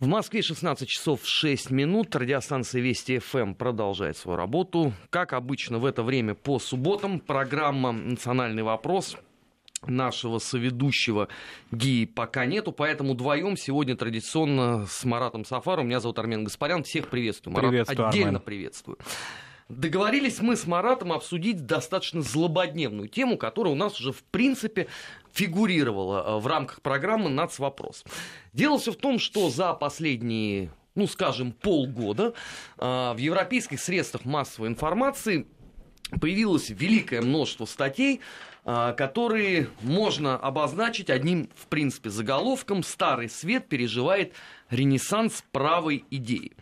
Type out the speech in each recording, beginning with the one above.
В Москве 16 часов 6 минут. Радиостанция Вести ФМ продолжает свою работу. Как обычно в это время по субботам программа «Национальный вопрос» нашего соведущего Ги пока нету, поэтому вдвоем сегодня традиционно с Маратом Сафаром. Меня зовут Армен Гаспарян. Всех приветствую. Марат, приветствую, отдельно Армен. приветствую. Договорились мы с Маратом обсудить достаточно злободневную тему, которая у нас уже в принципе фигурировала э, в рамках программы «Нацвопрос». Дело все в том, что за последние, ну скажем, полгода э, в европейских средствах массовой информации появилось великое множество статей, э, которые можно обозначить одним, в принципе, заголовком «Старый свет переживает ренессанс правой идеи».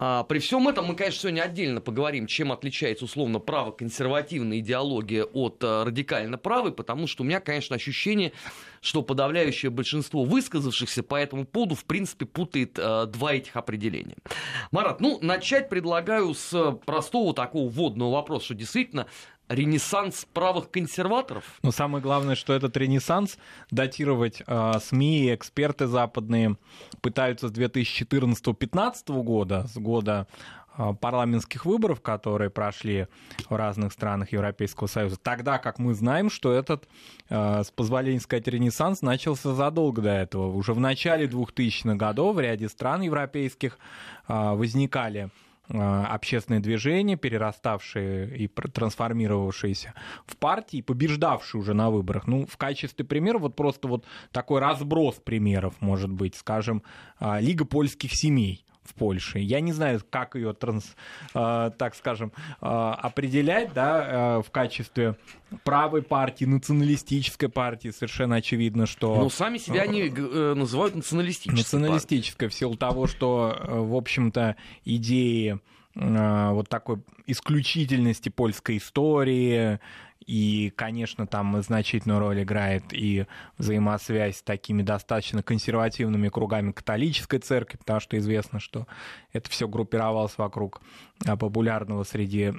А, при всем этом мы, конечно, сегодня отдельно поговорим, чем отличается условно право-консервативная идеология от а, радикально правой, потому что у меня, конечно, ощущение, что подавляющее большинство высказавшихся по этому поводу, в принципе, путает а, два этих определения. Марат, ну, начать предлагаю с простого такого вводного вопроса, что действительно ренессанс правых консерваторов? Но самое главное, что этот ренессанс датировать э, СМИ и эксперты западные пытаются с 2014-2015 года, с года э, парламентских выборов, которые прошли в разных странах Европейского Союза, тогда как мы знаем, что этот, э, с позволения сказать, ренессанс начался задолго до этого. Уже в начале 2000-х годов в ряде стран европейских э, возникали общественные движения, перераставшие и трансформировавшиеся в партии, побеждавшие уже на выборах. Ну, в качестве примера, вот просто вот такой разброс примеров, может быть, скажем, Лига польских семей в Польше. Я не знаю, как ее, транс, э, так скажем, э, определять да, э, в качестве правой партии, националистической партии. Совершенно очевидно, что... Но сами себя они э, называют националистической Националистической, в силу того, что, в общем-то, идеи вот такой исключительности польской истории, и, конечно, там значительную роль играет и взаимосвязь с такими достаточно консервативными кругами католической церкви, потому что известно, что это все группировалось вокруг популярного среди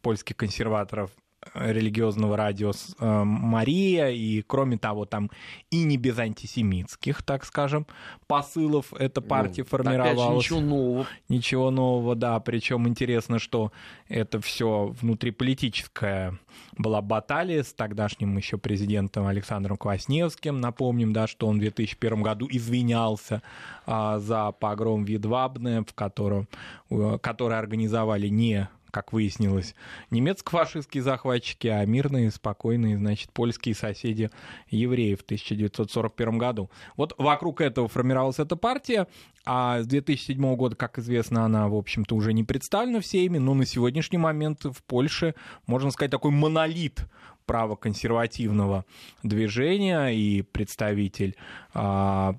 польских консерваторов религиозного радио э, Мария, и кроме того, там и не без антисемитских, так скажем, посылов эта ну, партия ну, формировалась. Же, ничего нового. Ничего нового, да. Причем интересно, что это все внутриполитическая была баталия с тогдашним еще президентом Александром Квасневским. Напомним, да, что он в 2001 году извинялся а, за погром Видвабне, в котором, который организовали не как выяснилось, немецко-фашистские захватчики, а мирные, спокойные, значит, польские соседи евреев в 1941 году. Вот вокруг этого формировалась эта партия, а с 2007 года, как известно, она, в общем-то, уже не представлена всеми, но на сегодняшний момент в Польше, можно сказать, такой монолит правоконсервативного движения и представитель, а,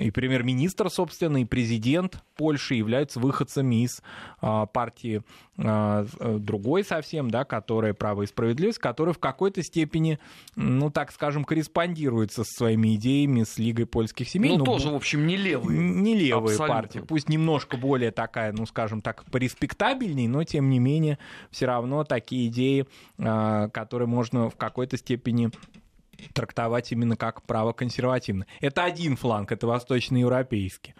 и премьер-министр, собственно, и президент Польши являются выходцами из а, партии а, другой совсем, да, которая «Право и справедливость», которая в какой-то степени, ну, так скажем, корреспондируется со своими идеями с Лигой польских семей. Ну, ну тоже, в общем, не левые. Не левая партия, пусть немножко более такая, ну, скажем так, пореспектабельней, но, тем не менее, все равно такие идеи, которые можно в какой-то степени трактовать именно как право консервативное. Это один фланг, это восточноевропейский.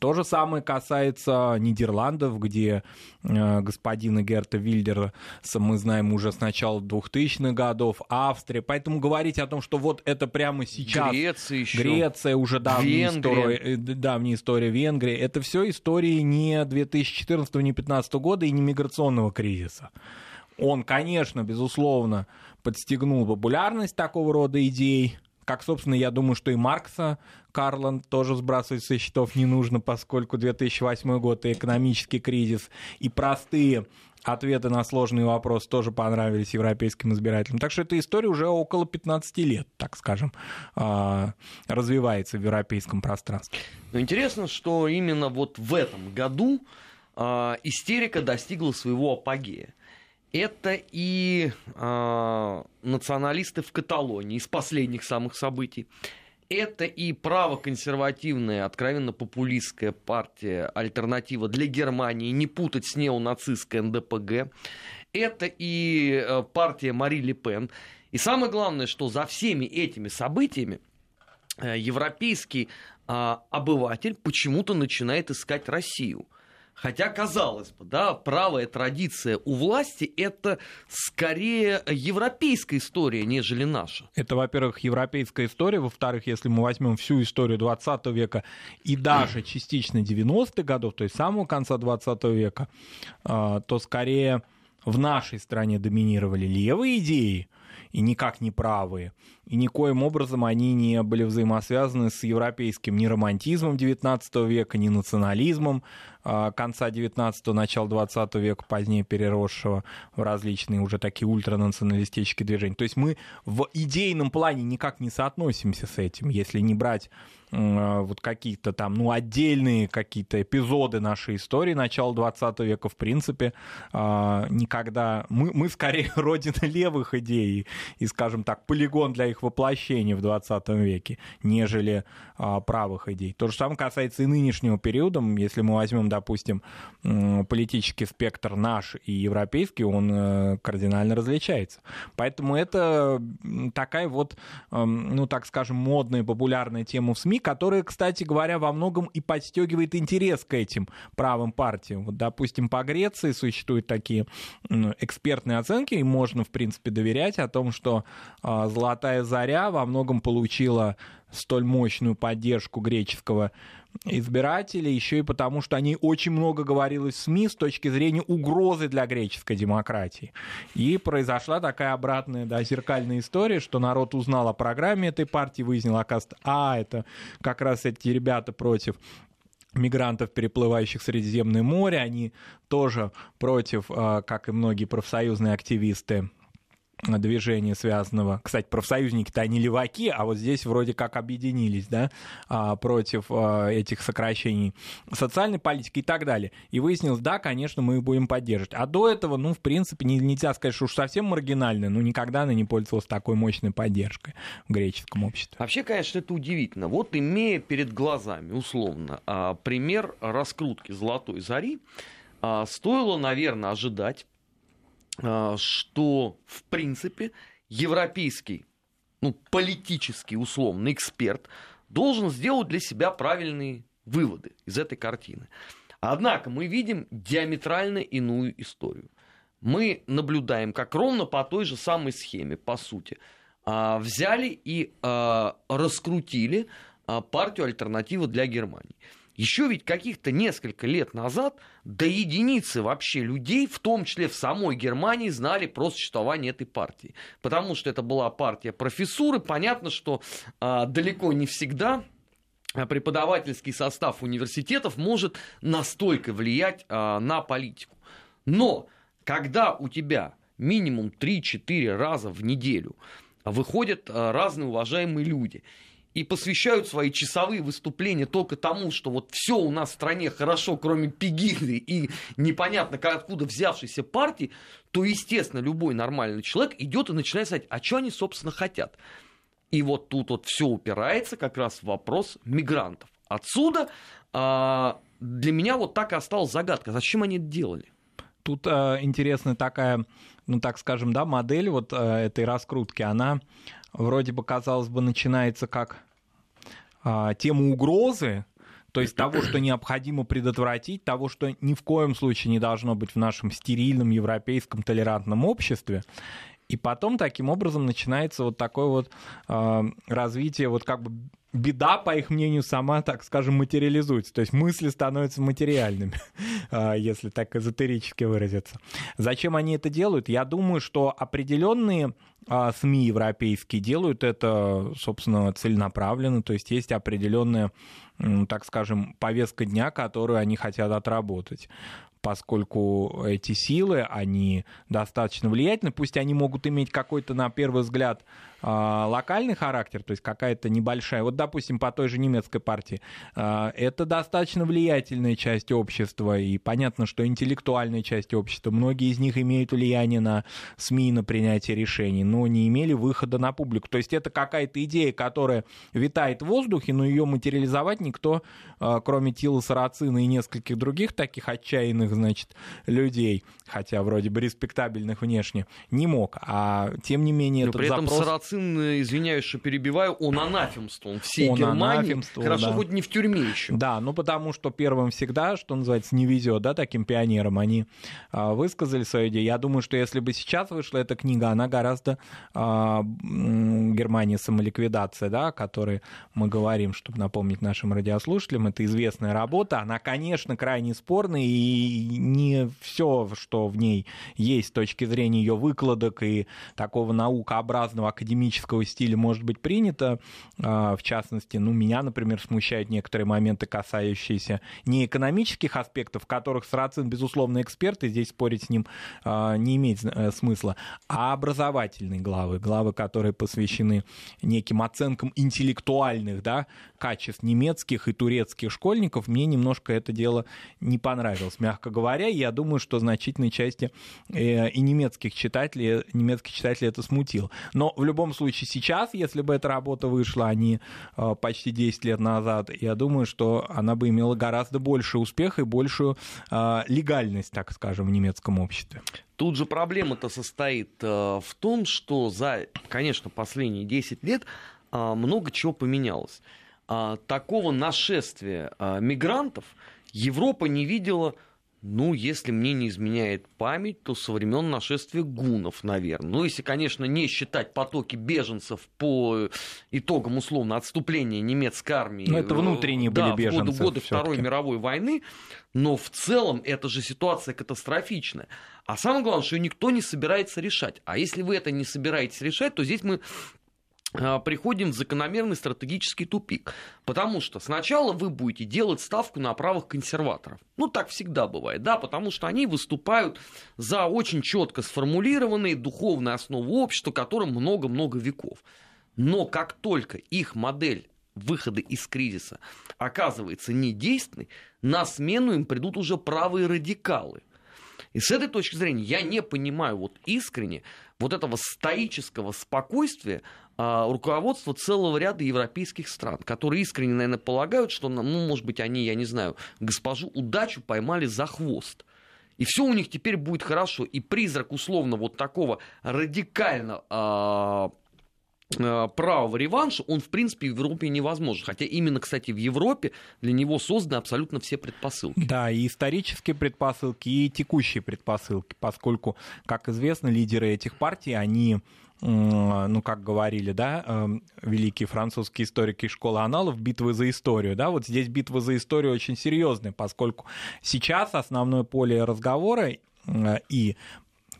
То же самое касается Нидерландов, где э, господина Герта Вильдера мы знаем уже с начала 2000-х годов, Австрия. Поэтому говорить о том, что вот это прямо сейчас... Греция еще. Греция уже давняя история, э, давняя история Венгрии. Это все истории не 2014 не 2015 года и не миграционного кризиса. Он, конечно, безусловно, подстегнул популярность такого рода идей, как, собственно, я думаю, что и Маркса Карлан тоже сбрасывать со счетов не нужно, поскольку 2008 год и экономический кризис, и простые ответы на сложные вопросы тоже понравились европейским избирателям. Так что эта история уже около 15 лет, так скажем, а, развивается в европейском пространстве. Но интересно, что именно вот в этом году а, истерика достигла своего апогея это и э, националисты в Каталонии из последних самых событий. Это и правоконсервативная, откровенно популистская партия «Альтернатива для Германии», не путать с неонацистской НДПГ. Это и э, партия Мари Ле Пен. И самое главное, что за всеми этими событиями э, европейский а, обыватель почему-то начинает искать Россию. Хотя, казалось бы, да, правая традиция у власти – это скорее европейская история, нежели наша. Это, во-первых, европейская история. Во-вторых, если мы возьмем всю историю 20 века и даже частично 90-х годов, то есть самого конца 20 века, а, то скорее в нашей стране доминировали левые идеи, и никак не правые. И никоим образом они не были взаимосвязаны с европейским ни романтизмом XIX века, ни национализмом конца XIX, начала XX века, позднее переросшего в различные уже такие ультранационалистические движения. То есть мы в идейном плане никак не соотносимся с этим, если не брать а, вот какие-то там, ну, отдельные какие-то эпизоды нашей истории начала 20 века, в принципе, а, никогда... Мы, мы скорее родина левых идей и, скажем так, полигон для их воплощения в 20 веке, нежели правых идей. То же самое касается и нынешнего периода, если мы возьмем, допустим, политический спектр наш и европейский, он э, кардинально различается. Поэтому это такая вот, эм, ну, так скажем, модная, популярная тема в СМИ, которая, кстати говоря, во многом и подстегивает интерес к этим правым партиям. Вот, допустим, по Греции существуют такие экспертные оценки, и можно, в принципе, доверять о том, что а, «Золотая заря» во многом получила столь мощную поддержку греческого избирателей, еще и потому, что они очень много говорилось в СМИ с точки зрения угрозы для греческой демократии. И произошла такая обратная, да, зеркальная история, что народ узнал о программе этой партии, выяснил, оказывается, а, это как раз эти ребята против мигрантов, переплывающих Средиземное море, они тоже против, а, как и многие профсоюзные активисты, движения связанного. Кстати, профсоюзники-то они леваки, а вот здесь вроде как объединились, да, а, против а, этих сокращений социальной политики и так далее. И выяснилось, да, конечно, мы их будем поддерживать. А до этого, ну, в принципе, нельзя сказать, что уж совсем маргинально, но никогда она не пользовалась такой мощной поддержкой в греческом обществе. Вообще, конечно, это удивительно. Вот имея перед глазами, условно, а, пример раскрутки «Золотой зари», стоило, наверное, ожидать что, в принципе, европейский, ну, политический, условный эксперт должен сделать для себя правильные выводы из этой картины. Однако мы видим диаметрально иную историю. Мы наблюдаем, как ровно по той же самой схеме, по сути, а, взяли и а, раскрутили партию «Альтернатива для Германии». Еще ведь каких-то несколько лет назад до единицы вообще людей, в том числе в самой Германии, знали про существование этой партии. Потому что это была партия профессуры. Понятно, что а, далеко не всегда преподавательский состав университетов может настолько влиять а, на политику. Но когда у тебя минимум 3-4 раза в неделю выходят а, разные уважаемые люди, и посвящают свои часовые выступления только тому, что вот все у нас в стране хорошо, кроме Пегиды и непонятно откуда взявшейся партии, то, естественно, любой нормальный человек идет и начинает сказать, а что они, собственно, хотят. И вот тут вот все упирается как раз в вопрос мигрантов. Отсюда а, для меня вот так и осталась загадка, зачем они это делали. Тут а, интересная такая, ну так скажем, да, модель вот а, этой раскрутки, она вроде бы, казалось бы, начинается как а, тему угрозы, то есть того, что необходимо предотвратить, того, что ни в коем случае не должно быть в нашем стерильном европейском толерантном обществе. И потом таким образом начинается вот такое вот э, развитие, вот как бы беда, по их мнению, сама, так скажем, материализуется. То есть мысли становятся материальными, а, если так эзотерически выразиться. Зачем они это делают? Я думаю, что определенные а СМИ европейские делают это, собственно, целенаправленно, то есть есть определенная, так скажем, повестка дня, которую они хотят отработать поскольку эти силы, они достаточно влиятельны, пусть они могут иметь какой-то, на первый взгляд, а, локальный характер, то есть какая-то небольшая, вот, допустим, по той же немецкой партии, а, это достаточно влиятельная часть общества, и понятно, что интеллектуальная часть общества, многие из них имеют влияние на СМИ, на принятие решений, но не имели выхода на публику. То есть это какая-то идея, которая витает в воздухе, но ее материализовать никто, а, кроме Тила Сарацина и нескольких других таких отчаянных, значит, людей, хотя вроде бы респектабельных внешне, не мог. А тем не менее но этот при этом запрос... Сарацин, извиняюсь, что перебиваю, он анафемствовал всей он Германии, хорошо да. хоть не в тюрьме еще. Да, ну потому что первым всегда, что называется, не везет, да, таким пионерам, они а, высказали свою идею. Я думаю, что если бы сейчас вышла эта книга, она гораздо а, Германия самоликвидация, да, о которой мы говорим, чтобы напомнить нашим радиослушателям, это известная работа, она, конечно, крайне спорная, и не все, что в ней есть с точки зрения ее выкладок и такого наукообразного академического стиля может быть принято. А, в частности, ну, меня, например, смущают некоторые моменты, касающиеся не экономических аспектов, в которых Сарацин, безусловно, эксперт, и здесь спорить с ним а, не имеет э, смысла, а образовательные главы, главы, которые посвящены неким оценкам интеллектуальных да, качеств немецких и турецких школьников, мне немножко это дело не понравилось, мягко говоря. Я думаю, что значительной части э, и немецких читателей, немецких читателей это смутило. Но в любом случае сейчас, если бы эта работа вышла, а не э, почти 10 лет назад, я думаю, что она бы имела гораздо больше успеха и большую э, легальность, так скажем, в немецком обществе. Тут же проблема-то состоит в том, что за, конечно, последние 10 лет много чего поменялось. Такого нашествия мигрантов Европа не видела ну, если мне не изменяет память, то со времен нашествия гунов, наверное. Ну, если, конечно, не считать потоки беженцев по итогам, условно, отступления немецкой армии. Ну, это внутренние да, были беженцы. в годы, годы Второй мировой войны. Но в целом это же ситуация катастрофичная. А самое главное, что ее никто не собирается решать. А если вы это не собираетесь решать, то здесь мы приходим в закономерный стратегический тупик. Потому что сначала вы будете делать ставку на правых консерваторов. Ну, так всегда бывает, да, потому что они выступают за очень четко сформулированные духовные основы общества, которым много-много веков. Но как только их модель выхода из кризиса оказывается недейственной, на смену им придут уже правые радикалы. И с этой точки зрения я не понимаю вот искренне вот этого стоического спокойствия, а, руководство целого ряда европейских стран, которые искренне, наверное, полагают, что, ну, может быть, они, я не знаю, госпожу удачу поймали за хвост. И все у них теперь будет хорошо. И призрак условно вот такого радикально а, а, правого реванша, он, в принципе, в Европе невозможен. Хотя именно, кстати, в Европе для него созданы абсолютно все предпосылки. Да, и исторические предпосылки, и текущие предпосылки, поскольку, как известно, лидеры этих партий, они ну, как говорили, да, эм, великие французские историки школы аналов, битвы за историю, да, вот здесь битва за историю очень серьезная, поскольку сейчас основное поле разговора э, и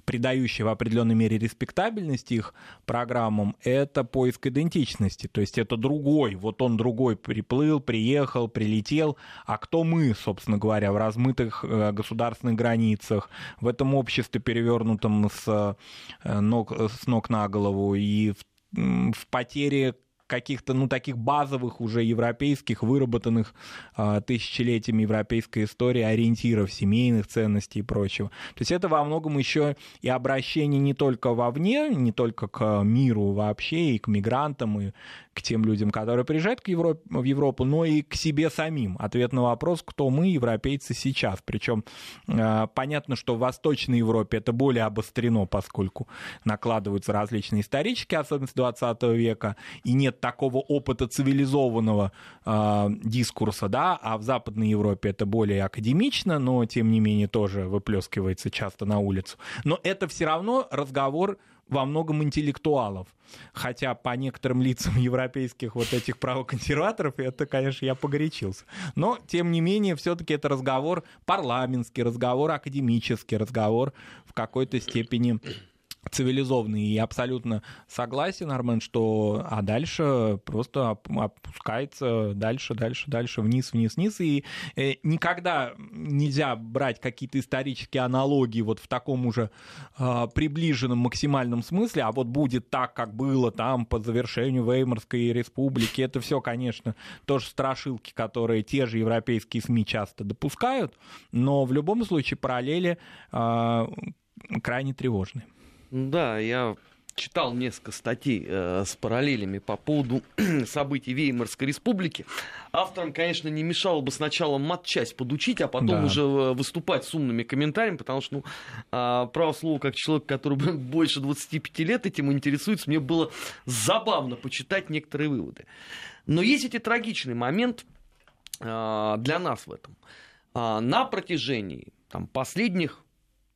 придающая в определенной мере респектабельность их программам, это поиск идентичности. То есть это другой, вот он другой приплыл, приехал, прилетел, а кто мы, собственно говоря, в размытых э, государственных границах, в этом обществе, перевернутом с э, ног, с ног на голову и в в потере каких-то, ну, таких базовых уже европейских, выработанных э, тысячелетиями европейской истории ориентиров, семейных ценностей и прочего. То есть это во многом еще и обращение не только вовне, не только к миру вообще, и к мигрантам, и к тем людям, которые приезжают к Европе, в Европу, но и к себе самим. Ответ на вопрос, кто мы, европейцы, сейчас. Причем э, понятно, что в Восточной Европе это более обострено, поскольку накладываются различные исторические особенности 20 века, и нет такого опыта цивилизованного э, дискурса, да, а в Западной Европе это более академично, но тем не менее тоже выплескивается часто на улицу. Но это все равно разговор во многом интеллектуалов. Хотя по некоторым лицам европейских вот этих правоконсерваторов, это, конечно, я погорячился. Но, тем не менее, все-таки это разговор парламентский, разговор академический, разговор в какой-то степени цивилизованный. И абсолютно согласен, Армен, что а дальше просто опускается дальше, дальше, дальше, вниз, вниз, вниз, и э, никогда нельзя брать какие-то исторические аналогии вот в таком уже э, приближенном максимальном смысле, а вот будет так, как было там по завершению Веймарской республики, это все, конечно, тоже страшилки, которые те же европейские СМИ часто допускают, но в любом случае параллели э, крайне тревожные. Да, я читал несколько статей э, с параллелями по поводу событий Веймарской республики. Авторам, конечно, не мешало бы сначала матчасть подучить, а потом да. уже э, выступать с умными комментариями, потому что, ну, э, право слово, как человек, который больше 25 лет этим интересуется, мне было забавно почитать некоторые выводы. Но есть эти трагичный момент э, для нас в этом. Э, на протяжении там, последних,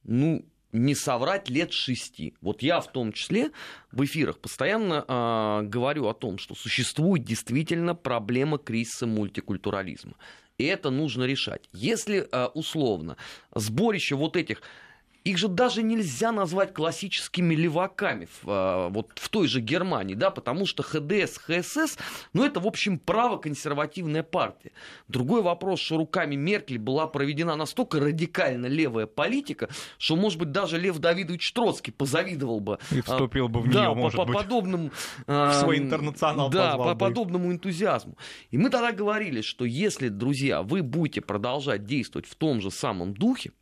ну, не соврать, лет шести. Вот я в том числе в эфирах постоянно э, говорю о том, что существует действительно проблема кризиса мультикультурализма. И это нужно решать. Если э, условно сборище вот этих их же даже нельзя назвать классическими леваками в, а, вот в той же Германии, да, потому что ХДС, ХСС, ну это, в общем, право-консервативная партия. Другой вопрос, что руками Меркель была проведена настолько радикально левая политика, что, может быть, даже Лев Давидович Троцкий позавидовал бы. И вступил бы в нее, да, может по, по быть. подобному... В свой интернационал Да, по подобному энтузиазму. И мы тогда говорили, что если, друзья, вы будете продолжать действовать в том же самом духе,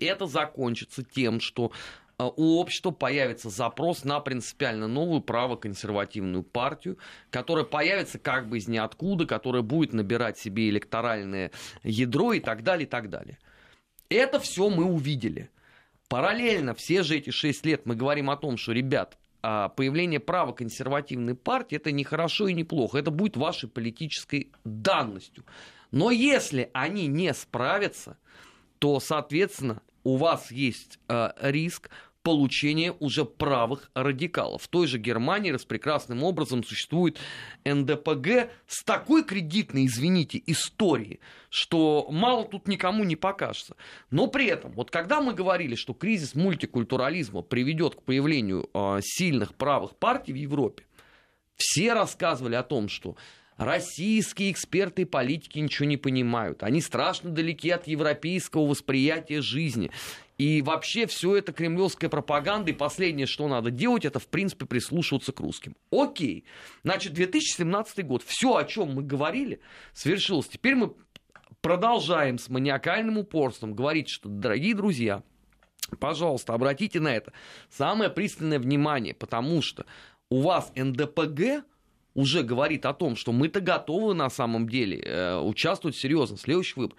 это закончится тем, что э, у общества появится запрос на принципиально новую правоконсервативную партию, которая появится как бы из ниоткуда, которая будет набирать себе электоральное ядро и так далее, и так далее. Это все мы увидели. Параллельно все же эти шесть лет мы говорим о том, что, ребят, а, появление правоконсервативной партии это не хорошо и не плохо, это будет вашей политической данностью. Но если они не справятся, то, соответственно, у вас есть э, риск получения уже правых радикалов. В той же Германии распрекрасным образом существует НДПГ с такой кредитной, извините, историей, что мало тут никому не покажется. Но при этом, вот когда мы говорили, что кризис мультикультурализма приведет к появлению э, сильных правых партий в Европе, все рассказывали о том, что Российские эксперты политики ничего не понимают. Они страшно далеки от европейского восприятия жизни. И вообще все это кремлевская пропаганда, и последнее, что надо делать, это, в принципе, прислушиваться к русским. Окей. Значит, 2017 год. Все, о чем мы говорили, свершилось. Теперь мы продолжаем с маниакальным упорством говорить, что, дорогие друзья, пожалуйста, обратите на это самое пристальное внимание, потому что у вас НДПГ уже говорит о том, что мы-то готовы на самом деле э, участвовать серьезно в следующих выборах.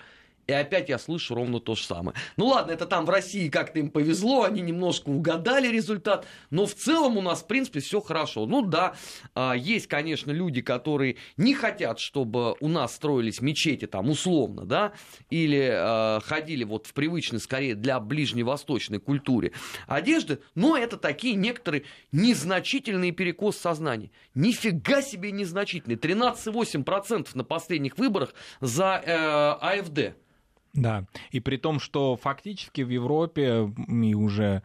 И опять я слышу ровно то же самое. Ну ладно, это там в России как-то им повезло, они немножко угадали результат, но в целом у нас, в принципе, все хорошо. Ну да, а, есть, конечно, люди, которые не хотят, чтобы у нас строились мечети там условно, да, или э, ходили вот в привычной, скорее, для ближневосточной культуре одежды, но это такие некоторые незначительные перекос сознания. Нифига себе незначительные. 13,8% на последних выборах за э, АФД. Да, и при том, что фактически в Европе и уже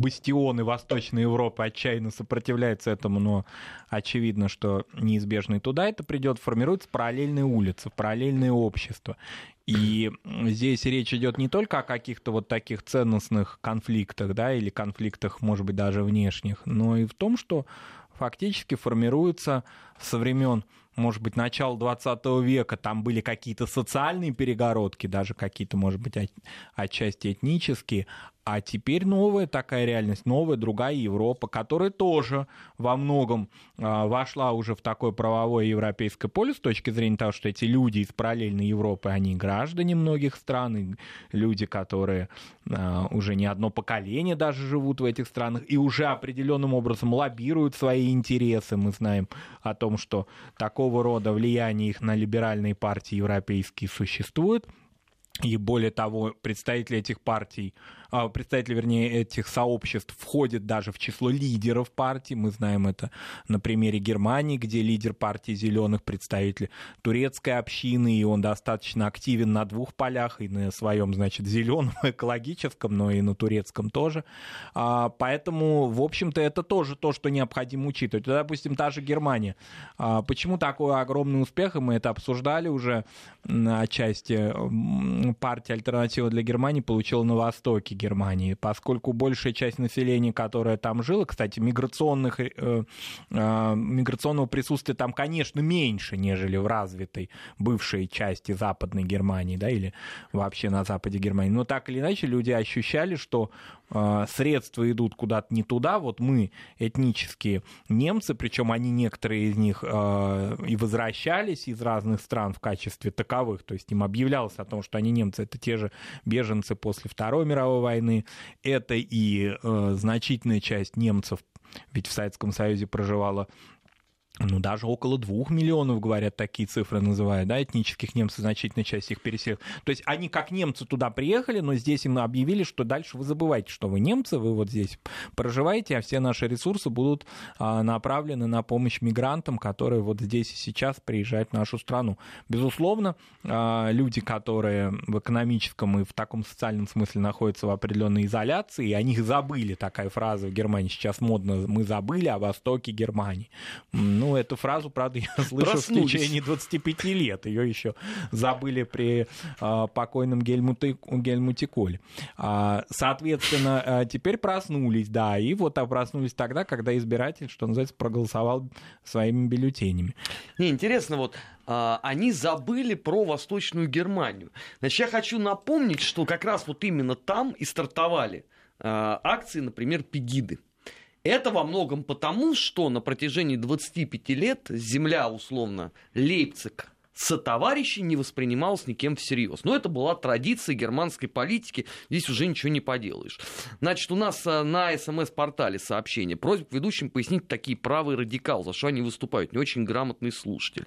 бастионы Восточной Европы отчаянно сопротивляются этому, но очевидно, что неизбежно и туда это придет, формируются параллельные улицы, параллельные общества. И здесь речь идет не только о каких-то вот таких ценностных конфликтах, да, или конфликтах, может быть, даже внешних, но и в том, что фактически формируется со времен может быть, начала 20 века, там были какие-то социальные перегородки, даже какие-то, может быть, отчасти этнические, а теперь новая такая реальность, новая другая Европа, которая тоже во многом э, вошла уже в такое правовое европейское поле с точки зрения того, что эти люди из параллельной Европы, они граждане многих стран, и люди, которые э, уже не одно поколение даже живут в этих странах и уже определенным образом лоббируют свои интересы. Мы знаем о том, что такого рода влияние их на либеральные партии европейские существует. И более того, представители этих партий представители, вернее, этих сообществ входят даже в число лидеров партии. Мы знаем это на примере Германии, где лидер партии зеленых представитель турецкой общины, и он достаточно активен на двух полях, и на своем, значит, зеленом экологическом, но и на турецком тоже. А, поэтому, в общем-то, это тоже то, что необходимо учитывать. Допустим, та же Германия. А, почему такой огромный успех, и мы это обсуждали уже отчасти, партия «Альтернатива для Германии» получила на востоке Германии, поскольку большая часть населения, которое там жило, кстати, миграционных, э, э, миграционного присутствия там, конечно, меньше, нежели в развитой бывшей части Западной Германии, да, или вообще на западе Германии. Но так или иначе люди ощущали, что э, средства идут куда-то не туда. Вот мы, этнические немцы, причем они некоторые из них э, и возвращались из разных стран в качестве таковых, то есть им объявлялось о том, что они немцы, это те же беженцы после Второй мировой войны, это и э, значительная часть немцев, ведь в Советском Союзе проживало ну, даже около двух миллионов, говорят, такие цифры называют, да, этнических немцев, значительная часть их переселила. То есть они как немцы туда приехали, но здесь им объявили, что дальше вы забываете, что вы немцы, вы вот здесь проживаете, а все наши ресурсы будут а, направлены на помощь мигрантам, которые вот здесь и сейчас приезжают в нашу страну. Безусловно, а, люди, которые в экономическом и в таком социальном смысле находятся в определенной изоляции, и о них забыли, такая фраза в Германии сейчас модно, мы забыли о востоке Германии. Ну, ну, эту фразу, правда, я слышу в течение 25 лет. Ее еще забыли при а, покойном Гельмуте, Гельмуте Коле. А, соответственно, а, теперь проснулись, да, и вот а проснулись тогда, когда избиратель, что называется, проголосовал своими бюллетенями. Не, интересно, вот а, они забыли про Восточную Германию. Значит, я хочу напомнить, что как раз вот именно там и стартовали а, акции, например, Пегиды. Это во многом потому, что на протяжении 25 лет земля, условно, Лейпциг, со товарищей не воспринималась никем всерьез. Но это была традиция германской политики, здесь уже ничего не поделаешь. Значит, у нас э, на СМС-портале сообщение. Просьба к ведущим пояснить такие правые радикалы, за что они выступают. Не очень грамотный слушатель.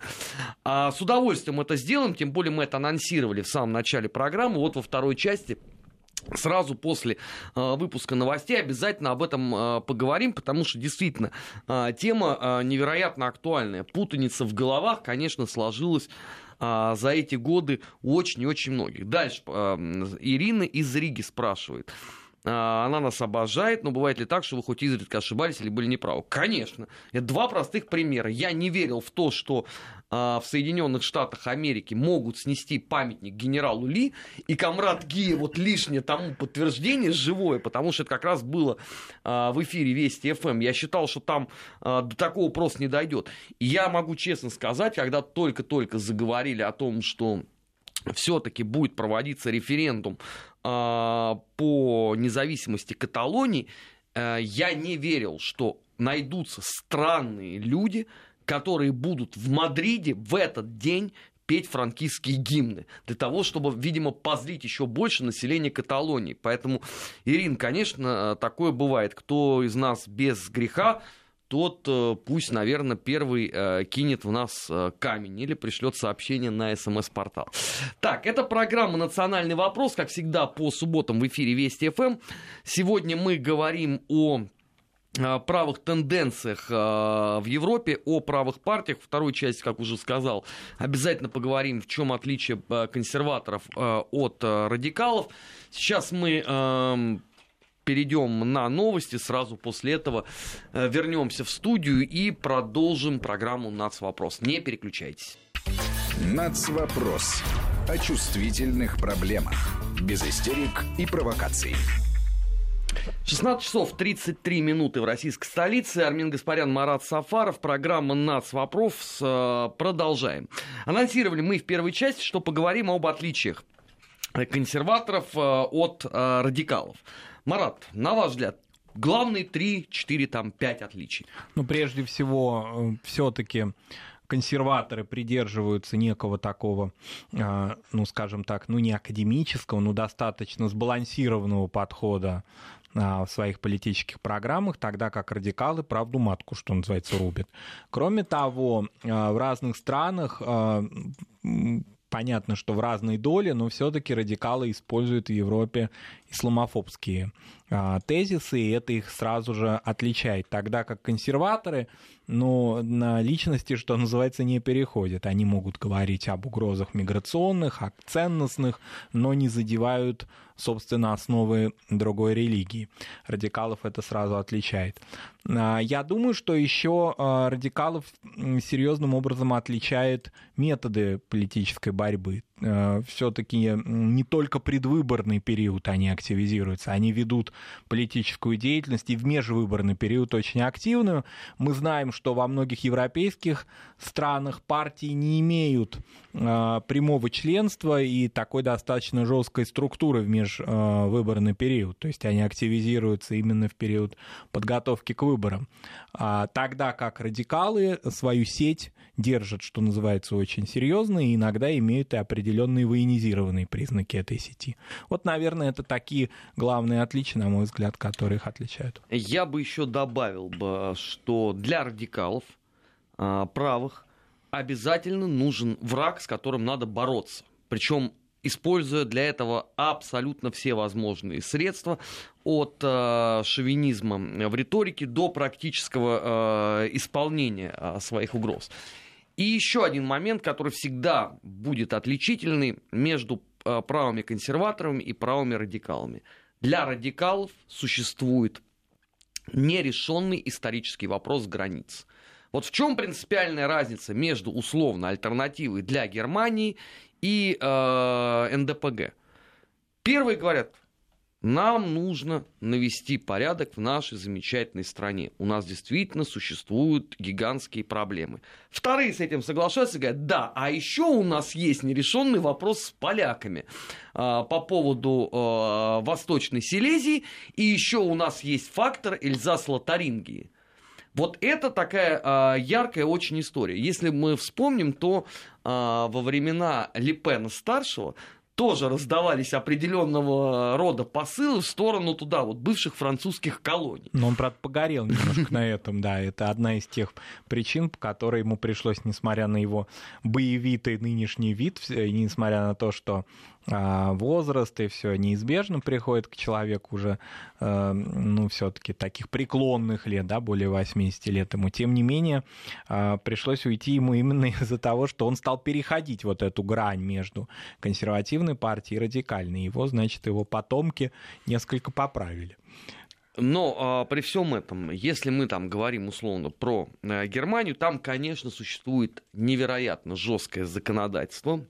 А с удовольствием это сделаем, тем более мы это анонсировали в самом начале программы. Вот во второй части Сразу после э, выпуска новостей обязательно об этом э, поговорим, потому что действительно э, тема невероятно актуальная. Путаница в головах, конечно, сложилась за эти годы очень и очень многих. Дальше Ирина из Риги спрашивает. А, она нас обожает, но бывает ли так, что вы хоть изредка ошибались или были неправы? Конечно. Это два простых примера. Я не верил в то, что а, в Соединенных Штатах Америки могут снести памятник генералу Ли, и комрад Гия вот лишнее тому подтверждение живое, потому что это как раз было а, в эфире Вести ФМ. Я считал, что там до такого просто не дойдет. И я могу честно сказать, когда только-только заговорили о том, что все-таки будет проводиться референдум а, по независимости Каталонии, э, я не верил, что найдутся странные люди, которые будут в Мадриде в этот день петь франкистские гимны, для того, чтобы, видимо, позлить еще больше населения Каталонии. Поэтому, Ирин, конечно, такое бывает. Кто из нас без греха, тот э, пусть, наверное, первый э, кинет в нас э, камень или пришлет сообщение на смс-портал. Так, это программа «Национальный вопрос», как всегда, по субботам в эфире Вести ФМ. Сегодня мы говорим о правых тенденциях в Европе, о правых партиях. Вторую часть, как уже сказал, обязательно поговорим, в чем отличие консерваторов от радикалов. Сейчас мы эм, перейдем на новости, сразу после этого э, вернемся в студию и продолжим программу «Нацвопрос». Не переключайтесь. «Нацвопрос» о чувствительных проблемах, без истерик и провокаций. 16 часов 33 минуты в российской столице. Армин Гаспарян, Марат Сафаров. Программа «Нацвопрос». Э, продолжаем. Анонсировали мы в первой части, что поговорим об отличиях консерваторов э, от радикалов. Марат, на ваш взгляд, главные три, четыре, там, пять отличий? Ну, прежде всего, э, все-таки консерваторы придерживаются некого такого, э, ну, скажем так, ну, не академического, но достаточно сбалансированного подхода э, в своих политических программах, тогда как радикалы правду матку, что называется, рубят. Кроме того, в разных странах понятно, что в разной доле, но все-таки радикалы используют в Европе исламофобские тезисы, и это их сразу же отличает. Тогда как консерваторы, ну, на личности, что называется, не переходят. Они могут говорить об угрозах миграционных, о ценностных, но не задевают собственно, основы другой религии. Радикалов это сразу отличает. А, я думаю, что еще а, радикалов серьезным образом отличает методы политической борьбы. А, Все-таки не только предвыборный период они активизируются, они ведут политическую деятельность и в межвыборный период очень активную. Мы знаем, что во многих европейских странах партии не имеют прямого членства и такой достаточно жесткой структуры в межвыборный период. То есть они активизируются именно в период подготовки к выборам выборам. А, тогда как радикалы свою сеть держат, что называется, очень серьезно, и иногда имеют и определенные военизированные признаки этой сети. Вот, наверное, это такие главные отличия, на мой взгляд, которые их отличают. Я бы еще добавил бы, что для радикалов а, правых обязательно нужен враг, с которым надо бороться. Причем используя для этого абсолютно все возможные средства, от э, шовинизма в риторике до практического э, исполнения э, своих угроз. И еще один момент, который всегда будет отличительный между э, правыми консерваторами и правыми радикалами. Для радикалов существует нерешенный исторический вопрос границ. Вот в чем принципиальная разница между условно альтернативой для Германии и э, НДПГ. Первые говорят, нам нужно навести порядок в нашей замечательной стране. У нас действительно существуют гигантские проблемы. Вторые с этим соглашаются и говорят, да, а еще у нас есть нерешенный вопрос с поляками э, по поводу э, Восточной Силезии, и еще у нас есть фактор Эльзас-Лотарингии. Вот это такая э, яркая очень история. Если мы вспомним, то э, во времена Липена старшего тоже раздавались определенного рода посылы в сторону туда, вот бывших французских колоний. Но он, правда, погорел немножко на этом, да. Это одна из тех причин, по которой ему пришлось, несмотря на его боевитый нынешний вид, несмотря на то, что возраст и все неизбежно приходит к человеку уже, э, ну, все-таки таких преклонных лет, да, более 80 лет ему. Тем не менее, а, пришлось уйти ему именно из-за того, что он стал переходить вот эту грань между консервативной партией и радикальной. Его, значит, его потомки несколько поправили. Но а, при всем этом, если мы там говорим условно про а, Германию, там, конечно, существует невероятно жесткое законодательство,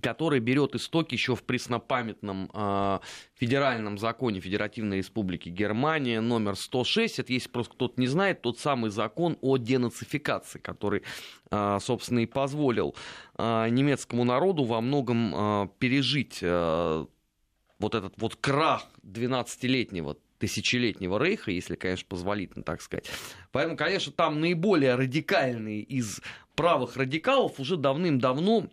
который берет истоки еще в преснопамятном э, федеральном законе Федеративной Республики Германия номер 106. Это, если просто кто-то не знает, тот самый закон о денацификации, который, э, собственно, и позволил э, немецкому народу во многом э, пережить э, вот этот вот крах 12-летнего тысячелетнего рейха, если, конечно, позволительно так сказать. Поэтому, конечно, там наиболее радикальные из правых радикалов уже давным-давно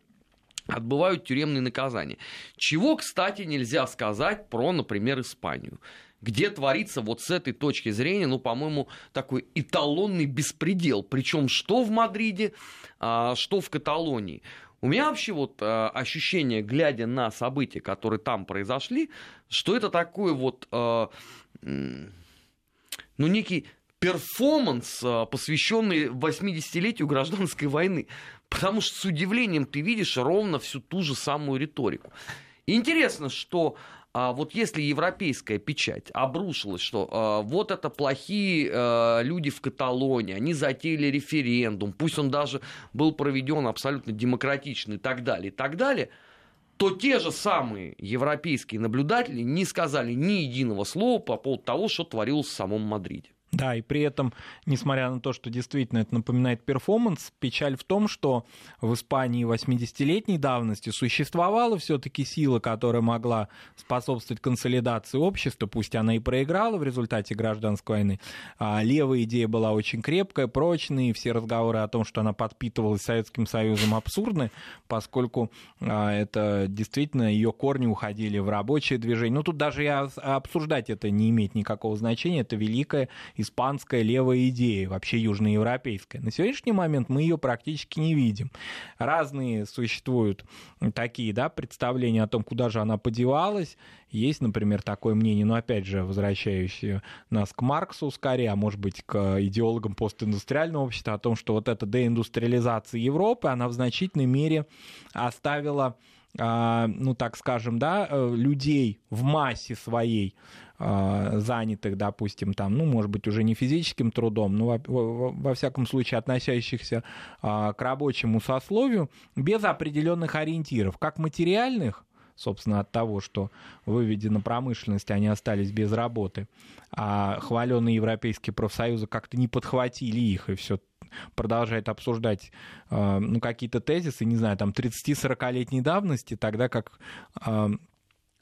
отбывают тюремные наказания. Чего, кстати, нельзя сказать про, например, Испанию где творится вот с этой точки зрения, ну, по-моему, такой эталонный беспредел. Причем что в Мадриде, а, что в Каталонии. У меня вообще вот а, ощущение, глядя на события, которые там произошли, что это такой вот, а, ну, некий перформанс, посвященный 80-летию гражданской войны. Потому что с удивлением ты видишь ровно всю ту же самую риторику. интересно, что а, вот если европейская печать обрушилась, что а, вот это плохие а, люди в Каталонии, они затеяли референдум, пусть он даже был проведен абсолютно демократично и так далее, и так далее, то те же самые европейские наблюдатели не сказали ни единого слова по поводу того, что творилось в самом Мадриде. Да, и при этом, несмотря на то, что действительно это напоминает перформанс, печаль в том, что в Испании 80-летней давности существовала все-таки сила, которая могла способствовать консолидации общества, пусть она и проиграла в результате гражданской войны. А левая идея была очень крепкая, прочная, и все разговоры о том, что она подпитывалась Советским Союзом, абсурдны, поскольку а, это действительно ее корни уходили в рабочее движение. Ну, тут даже и обсуждать это не имеет никакого значения, это великая испанская левая идея, вообще южноевропейская. На сегодняшний момент мы ее практически не видим. Разные существуют такие да, представления о том, куда же она подевалась. Есть, например, такое мнение, но опять же, возвращающее нас к Марксу скорее, а может быть к идеологам постиндустриального общества, о том, что вот эта деиндустриализация Европы, она в значительной мере оставила ну, так скажем, да, э, людей в массе своей, а, занятых, допустим, там, ну, может быть, уже не физическим трудом, но во, во, во всяком случае относящихся а, к рабочему сословию, без определенных ориентиров, как материальных, собственно, от того, что выведена промышленность, они остались без работы, а хваленные европейские профсоюзы как-то не подхватили их, и все продолжает обсуждать э, ну, какие-то тезисы, не знаю, там 30-40-летней давности, тогда как э,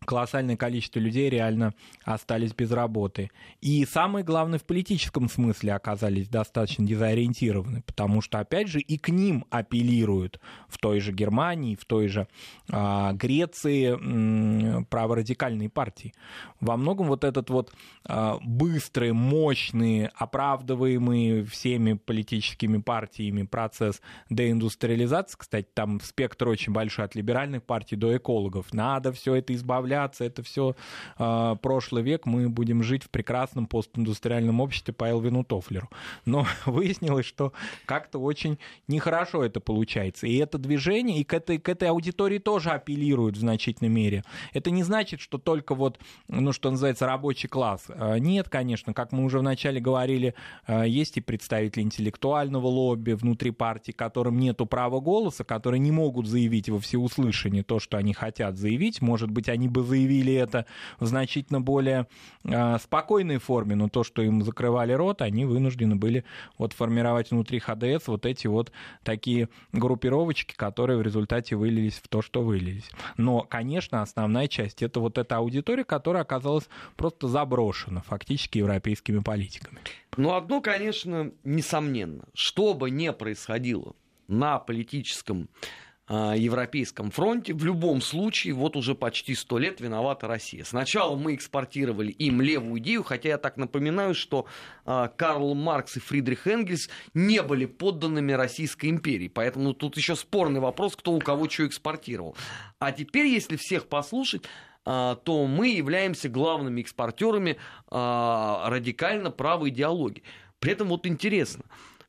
колоссальное количество людей реально остались без работы. И самое главное, в политическом смысле оказались достаточно дезориентированы, потому что, опять же, и к ним апеллируют в той же Германии, в той же а, Греции м, праворадикальные партии. Во многом вот этот вот а, быстрый, мощный, оправдываемый всеми политическими партиями процесс деиндустриализации, кстати, там спектр очень большой от либеральных партий до экологов, надо все это избавлять инфляция, это все э, прошлый век, мы будем жить в прекрасном постиндустриальном обществе по Элвину Тофлеру. Но выяснилось, что как-то очень нехорошо это получается. И это движение, и к этой, к этой аудитории тоже апеллируют в значительной мере. Это не значит, что только вот, ну, что называется, рабочий класс. А, нет, конечно, как мы уже вначале говорили, а, есть и представители интеллектуального лобби внутри партии, которым нету права голоса, которые не могут заявить во всеуслышание то, что они хотят заявить. Может быть, они бы заявили это в значительно более э, спокойной форме, но то, что им закрывали рот, они вынуждены были вот формировать внутри ХДС вот эти вот такие группировочки, которые в результате вылились в то, что вылились. Но, конечно, основная часть это вот эта аудитория, которая оказалась просто заброшена фактически европейскими политиками. Ну, одно, конечно, несомненно, что бы ни происходило на политическом а, Европейском фронте. В любом случае, вот уже почти сто лет виновата Россия. Сначала мы экспортировали им левую идею, хотя я так напоминаю, что а, Карл Маркс и Фридрих Энгельс не были подданными Российской империи. Поэтому тут еще спорный вопрос, кто у кого что экспортировал. А теперь, если всех послушать, а, то мы являемся главными экспортерами радикально правой идеологии. При этом вот интересно,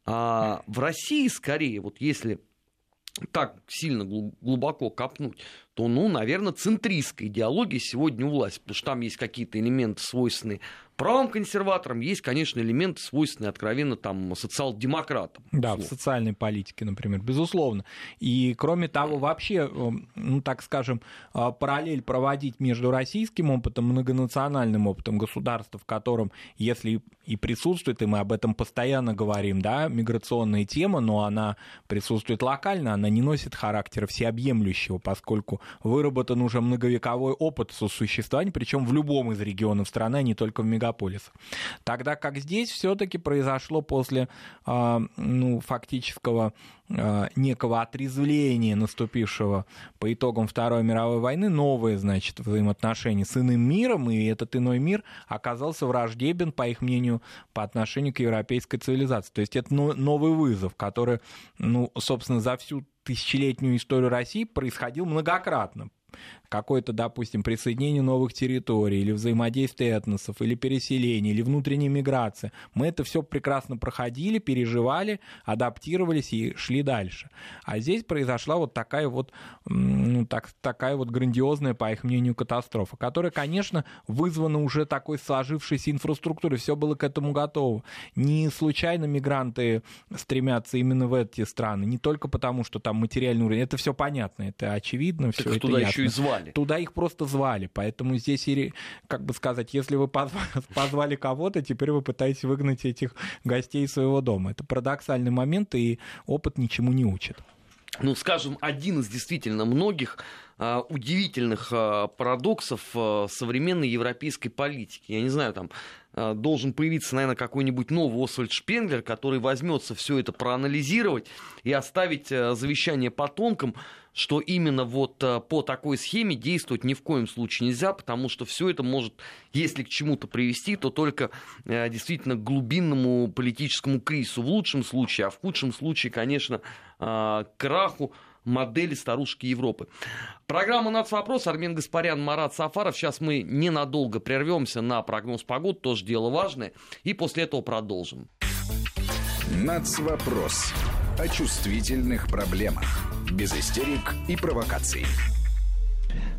в России скорее, вот если так сильно глубоко копнуть, то, ну, наверное, центристская идеология сегодня у власти, потому что там есть какие-то элементы, свойственные правым консерваторам, есть, конечно, элементы, свойственные откровенно там социал-демократам. Да, в социальной политике, например, безусловно. И, кроме того, вообще, э, ну, так скажем, э, параллель проводить между российским опытом и многонациональным опытом государства, в котором, если и присутствует, и мы об этом постоянно говорим, да, миграционная тема, но она присутствует локально, она не носит характера всеобъемлющего, поскольку выработан уже многовековой опыт сосуществования, причем в любом из регионов страны, а не только в мегаполисах. Тогда как здесь все-таки произошло после а, ну, фактического а, некого отрезвления, наступившего по итогам Второй мировой войны, новые, значит, взаимоотношения с иным миром, и этот иной мир оказался враждебен, по их мнению, по отношению к европейской цивилизации. То есть это новый вызов, который, ну, собственно, за всю тысячелетнюю историю России происходил многократно какое-то, допустим, присоединение новых территорий, или взаимодействие этносов, или переселение, или внутренняя миграция. Мы это все прекрасно проходили, переживали, адаптировались и шли дальше. А здесь произошла вот такая вот, ну, так, такая вот грандиозная, по их мнению, катастрофа, которая, конечно, вызвана уже такой сложившейся инфраструктурой, все было к этому готово. Не случайно мигранты стремятся именно в эти страны, не только потому, что там материальный уровень, это все понятно, это очевидно, все это туда ясно. еще и звали звали. Туда их просто звали. Поэтому здесь, как бы сказать, если вы позвали кого-то, теперь вы пытаетесь выгнать этих гостей из своего дома. Это парадоксальный момент, и опыт ничему не учит. Ну, скажем, один из действительно многих удивительных парадоксов современной европейской политики. Я не знаю, там должен появиться, наверное, какой-нибудь новый Освальд Шпенглер, который возьмется все это проанализировать и оставить завещание потомкам, что именно вот э, по такой схеме действовать ни в коем случае нельзя, потому что все это может, если к чему-то привести, то только э, действительно к глубинному политическому кризису в лучшем случае, а в худшем случае, конечно, э, к краху модели старушки Европы. Программа «Нацвопрос». Армен Гаспарян, Марат Сафаров. Сейчас мы ненадолго прервемся на прогноз погод, тоже дело важное, и после этого продолжим. «Нацвопрос» о чувствительных проблемах без истерик и провокаций.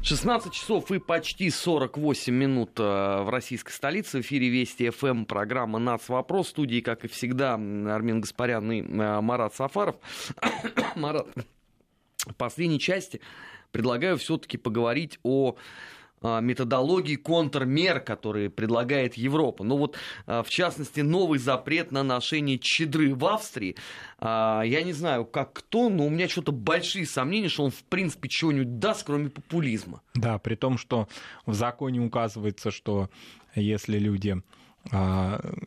16 часов и почти 48 минут э, в российской столице. В эфире Вести ФМ программа «Нац. Вопрос». В студии, как и всегда, Армен Гаспарян и э, Марат Сафаров. Марат, в последней части предлагаю все-таки поговорить о а, методологии контрмер, которые предлагает Европа. Ну вот, а, в частности, новый запрет на ношение чедры в Австрии. А, я не знаю, как кто, но у меня что-то большие сомнения, что он, в принципе, чего-нибудь даст, кроме популизма. Да, при том, что в законе указывается, что если люди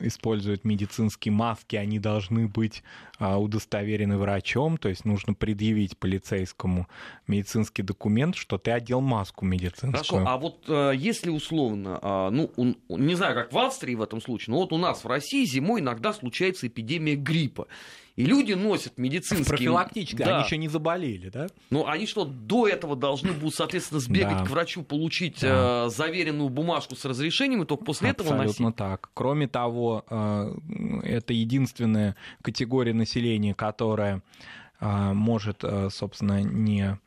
используют медицинские маски, они должны быть а, удостоверены врачом, то есть нужно предъявить полицейскому медицинский документ, что ты одел маску медицинскую. Хорошо, а вот э, если условно, а, ну, не знаю, как в Австрии в этом случае, но вот у нас в России зимой иногда случается эпидемия гриппа. И люди носят медицинские... Профилактически, да. они еще не заболели, да? Ну, они что, до этого должны будут, соответственно, сбегать да. к врачу, получить да. э, заверенную бумажку с разрешением, и только после Абсолютно этого носить? так. Кроме того, э, это единственная категория населения, которая э, может, э, собственно, не а,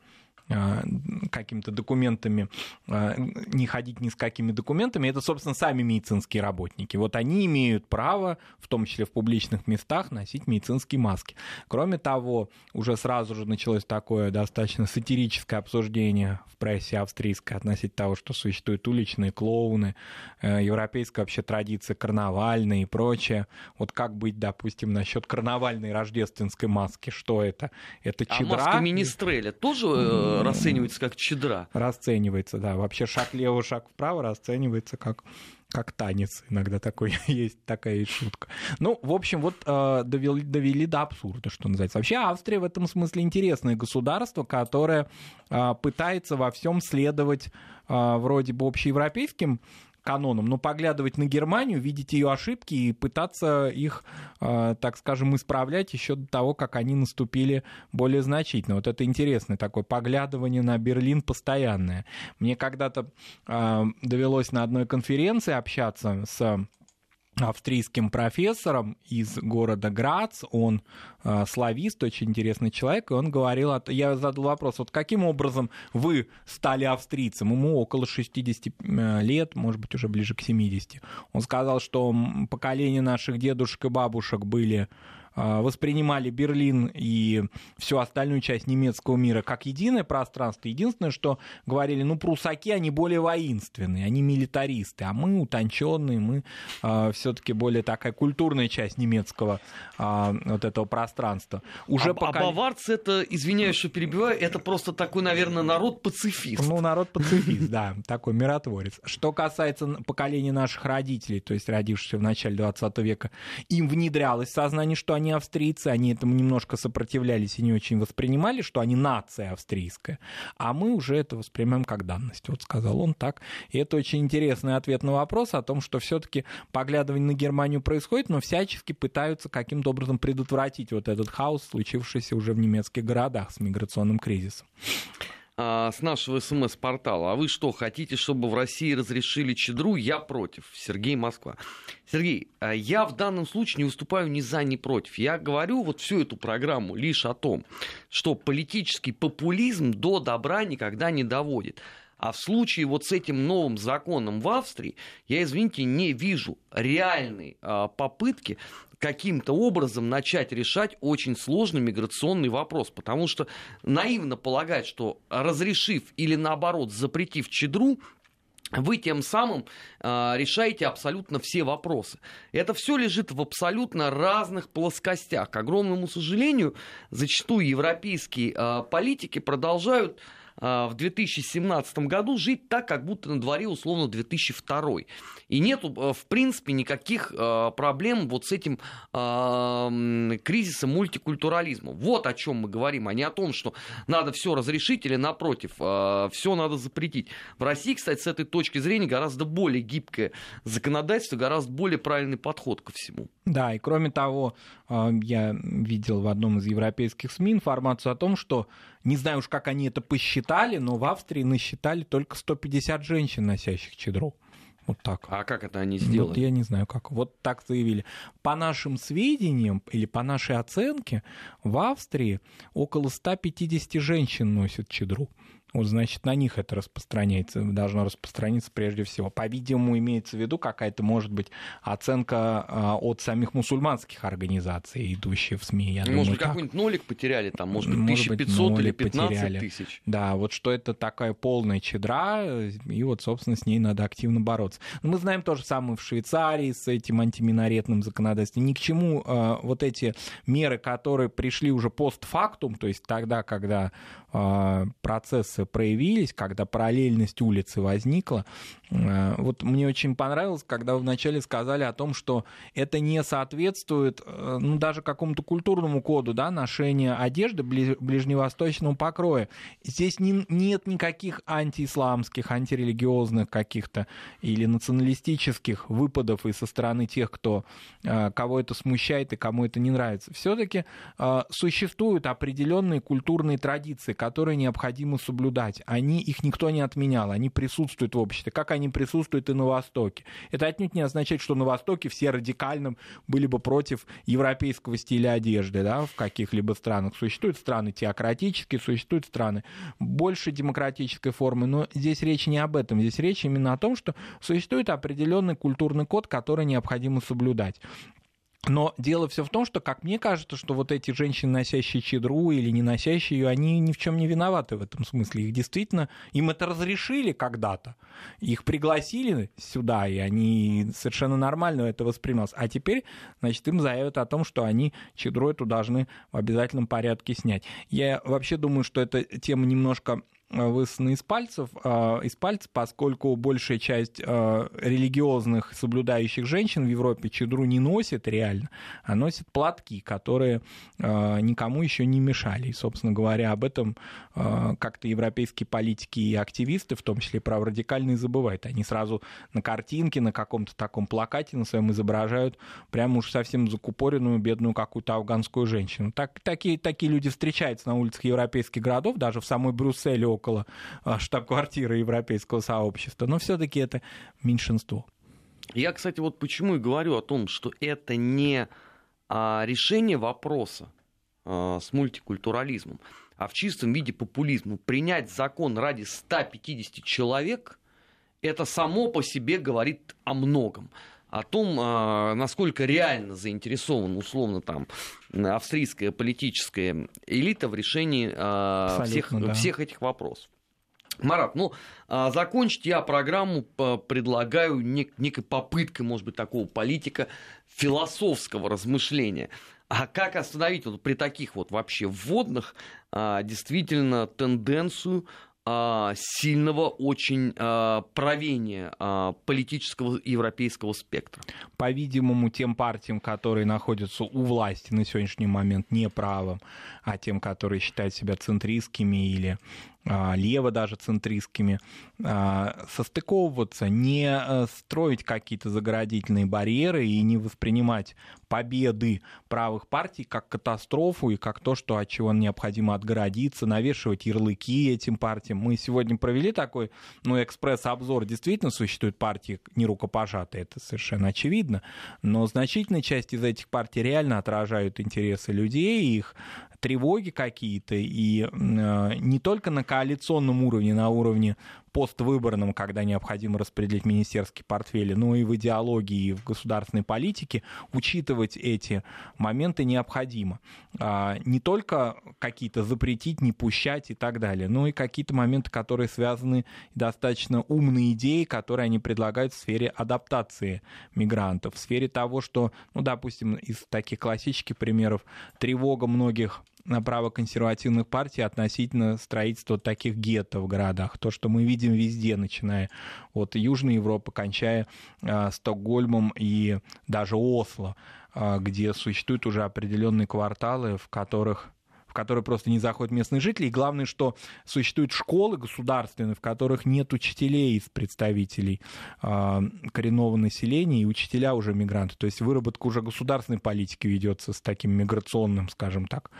какими-то документами, а, не ходить ни с какими документами, это, собственно, сами медицинские работники. Вот они имеют право, в том числе в публичных местах, носить медицинские маски. Кроме того, уже сразу же началось такое достаточно сатирическое обсуждение в прессе австрийской относительно того, что существуют уличные клоуны, э, европейская вообще традиция карнавальная и прочее. Вот как быть, допустим, насчет карнавальной рождественской маски? Что это? Это чедра? А маска Министреля тоже э, расценивается как чедра. Расценивается, да. Вообще шаг лево, шаг вправо расценивается как как танец. Иногда такой есть такая шутка. Ну, в общем, вот э, довели, довели до абсурда, что называется. Вообще Австрия в этом смысле интересное государство, которое э, пытается во всем следовать э, вроде бы общеевропейским каноном, но поглядывать на Германию, видеть ее ошибки и пытаться их, э, так скажем, исправлять еще до того, как они наступили более значительно. Вот это интересное такое поглядывание на Берлин постоянное. Мне когда-то э, довелось на одной конференции общаться с австрийским профессором из города Грац, он э, славист, очень интересный человек, и он говорил, я задал вопрос, вот каким образом вы стали австрийцем? Ему около 60 э, лет, может быть, уже ближе к 70. Он сказал, что поколение наших дедушек и бабушек были воспринимали Берлин и всю остальную часть немецкого мира как единое пространство. Единственное, что говорили, ну, прусаки, они более воинственные, они милитаристы, а мы утонченные, мы э, все-таки более такая культурная часть немецкого э, вот этого пространства. Уже а, пока... а баварцы это, извиняюсь, что перебиваю, это просто такой, наверное, народ-пацифист. Ну, народ-пацифист, да, такой миротворец. Что касается поколения наших родителей, то есть родившихся в начале 20 века, им внедрялось сознание, что они они австрийцы, они этому немножко сопротивлялись и не очень воспринимали, что они нация австрийская, а мы уже это воспринимаем как данность. Вот сказал он так. И это очень интересный ответ на вопрос о том, что все-таки поглядывание на Германию происходит, но всячески пытаются каким-то образом предотвратить вот этот хаос, случившийся уже в немецких городах с миграционным кризисом. А, с нашего СМС-портала. А вы что, хотите, чтобы в России разрешили чедру? Я против. Сергей Москва. Сергей, а я в данном случае не выступаю ни за, ни против. Я говорю вот всю эту программу лишь о том, что политический популизм до добра никогда не доводит. А в случае вот с этим новым законом в Австрии, я, извините, не вижу реальной а, попытки каким-то образом начать решать очень сложный миграционный вопрос. Потому что наивно полагать, что разрешив или наоборот запретив чедру, вы тем самым э, решаете абсолютно все вопросы. Это все лежит в абсолютно разных плоскостях. К огромному сожалению, зачастую европейские э, политики продолжают в 2017 году жить так, как будто на дворе условно 2002. И нету, в принципе, никаких проблем вот с этим кризисом мультикультурализма. Вот о чем мы говорим, а не о том, что надо все разрешить или напротив, все надо запретить. В России, кстати, с этой точки зрения гораздо более гибкое законодательство, гораздо более правильный подход ко всему. Да, и кроме того, я видел в одном из европейских СМИ информацию о том, что, не знаю уж, как они это посчитали, но в Австрии насчитали только 150 женщин, носящих чедру. Вот так. А как это они сделали? Вот я не знаю как. Вот так заявили. По нашим сведениям или по нашей оценке, в Австрии около 150 женщин носят чедру. Вот, значит, на них это распространяется, должно распространиться прежде всего. По-видимому, имеется в виду какая-то, может быть, оценка а, от самих мусульманских организаций, идущих в СМИ. Я может быть, какой-нибудь нолик потеряли, там, может быть, 1500 быть, или 15 тысяч. Да, вот что это такая полная чедра, и вот, собственно, с ней надо активно бороться. Но мы знаем то же самое в Швейцарии с этим антиминаретным законодательством. Ни к чему а, вот эти меры, которые пришли уже постфактум, то есть тогда, когда а, процессы проявились, когда параллельность улицы возникла. А, вот мне очень понравилось, когда вы вначале сказали о том, что это не соответствует э, ну, даже какому-то культурному коду да, ношения одежды ближневосточного покроя. Здесь не, нет никаких антиисламских, антирелигиозных каких-то или националистических выпадов и со стороны тех, кто, а, кого это смущает и кому это не нравится. Все-таки существуют определенные культурные традиции, которые необходимо соблюдать. Они, их никто не отменял, они присутствуют в обществе, как они присутствуют и на Востоке. Это отнюдь не означает, что на Востоке все радикально были бы против европейского стиля одежды да, в каких-либо странах. Существуют страны теократические, существуют страны больше демократической формы, но здесь речь не об этом, здесь речь именно о том, что существует определенный культурный код, который необходимо соблюдать. Но дело все в том, что, как мне кажется, что вот эти женщины, носящие чедру или не носящие ее, они ни в чем не виноваты в этом смысле. Их действительно, им это разрешили когда-то. Их пригласили сюда, и они совершенно нормально это воспринимались. А теперь, значит, им заявят о том, что они чедру эту должны в обязательном порядке снять. Я вообще думаю, что эта тема немножко высосаны из пальцев, а, из пальцев, поскольку большая часть а, религиозных соблюдающих женщин в Европе чедру не носит реально, а носит платки, которые а, никому еще не мешали. И, собственно говоря, об этом как-то европейские политики и активисты, в том числе праворадикальные, забывают. Они сразу на картинке, на каком-то таком плакате на своем изображают прямо уж совсем закупоренную, бедную какую-то афганскую женщину. Так, такие, такие люди встречаются на улицах европейских городов, даже в самой Брюсселе около а, штаб-квартиры европейского сообщества, но все-таки это меньшинство. Я, кстати, вот почему и говорю о том, что это не а, решение вопроса а, с мультикультурализмом, а в чистом виде популизма. Принять закон ради 150 человек, это само по себе говорит о многом о том, насколько реально заинтересован, условно, там, австрийская политическая элита в решении всех, да. всех этих вопросов. Марат, ну, а, закончить я программу предлагаю нек- некой попыткой, может быть, такого политика философского размышления. А как остановить вот при таких вот вообще вводных а, действительно тенденцию а, сильного очень а, правения а, политического европейского спектра. По-видимому, тем партиям, которые находятся у власти на сегодняшний момент не правым, а тем, которые считают себя центристскими или а, лево даже центристскими, а, состыковываться, не э, строить какие-то заградительные барьеры и не воспринимать победы правых партий как катастрофу и как то, что от чего необходимо отгородиться, навешивать ярлыки этим партиям. Мы сегодня провели такой ну, экспресс-обзор. Действительно существуют партии нерукопожатые, это совершенно очевидно, но значительная часть из этих партий реально отражают интересы людей, их тревоги какие-то, и э, не только на коалиционном уровне, на уровне поствыборном, когда необходимо распределить министерские портфели, но и в идеологии, и в государственной политике учитывать эти моменты необходимо. А, не только какие-то запретить, не пущать и так далее, но и какие-то моменты, которые связаны достаточно умные идеи, которые они предлагают в сфере адаптации мигрантов, в сфере того, что, ну, допустим, из таких классических примеров, тревога многих правоконсервативных партий относительно строительства таких гетто в городах. То, что мы видим везде, начиная от Южной Европы, кончая э, Стокгольмом и даже Осло, э, где существуют уже определенные кварталы, в которых в которые просто не заходят местные жители. И главное, что существуют школы государственные, в которых нет учителей из представителей э, коренного населения, и учителя уже мигранты. То есть выработка уже государственной политики ведется с таким миграционным, скажем так,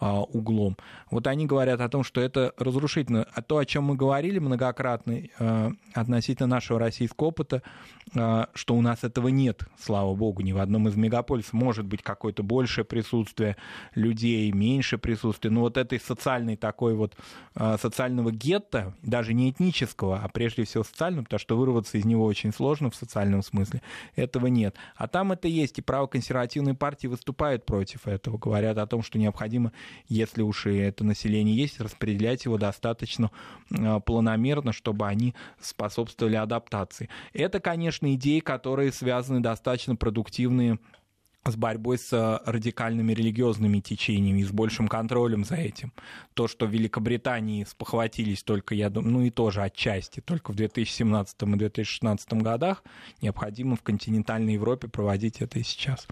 э, углом. Вот они говорят о том, что это разрушительно. А то, о чем мы говорили многократно э, относительно нашего российского опыта, что у нас этого нет, слава богу, ни в одном из мегаполисов. Может быть какое-то большее присутствие людей, меньше присутствия присутствие, ну вот этой социальной такой вот, а, социального гетто, даже не этнического, а прежде всего социального, потому что вырваться из него очень сложно в социальном смысле, этого нет. А там это есть, и правоконсервативные партии выступают против этого, говорят о том, что необходимо, если уж и это население есть, распределять его достаточно а, планомерно, чтобы они способствовали адаптации. Это, конечно, идеи, которые связаны достаточно продуктивные с борьбой с э, радикальными религиозными течениями и с большим контролем за этим. То, что в Великобритании спохватились только, я думаю, ну и тоже отчасти, только в 2017 и 2016 годах, необходимо в континентальной Европе проводить это и сейчас.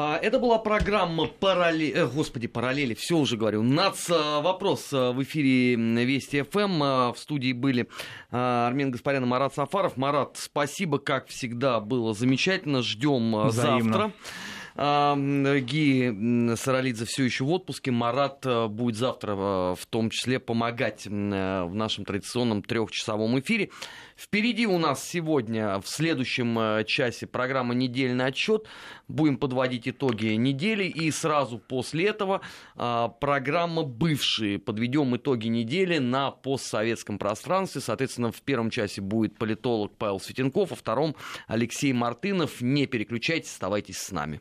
А, это была программа параллели, э, господи, параллели, все уже говорю. Нац э, вопрос э, в эфире Вести ФМ. В студии были Армен Гаспарян и Марат Сафаров. Марат, спасибо, как всегда, было замечательно. Ждем завтра. Ги Саралидзе все еще в отпуске. Марат будет завтра в том числе помогать в нашем традиционном трехчасовом эфире. Впереди у нас сегодня в следующем э, часе программа «Недельный отчет». Будем подводить итоги недели. И сразу после этого программа «Бывшие». Подведем итоги недели на постсоветском пространстве. Соответственно, в первом часе будет политолог Павел Светенков, а втором Алексей Мартынов. Не переключайтесь, оставайтесь с нами.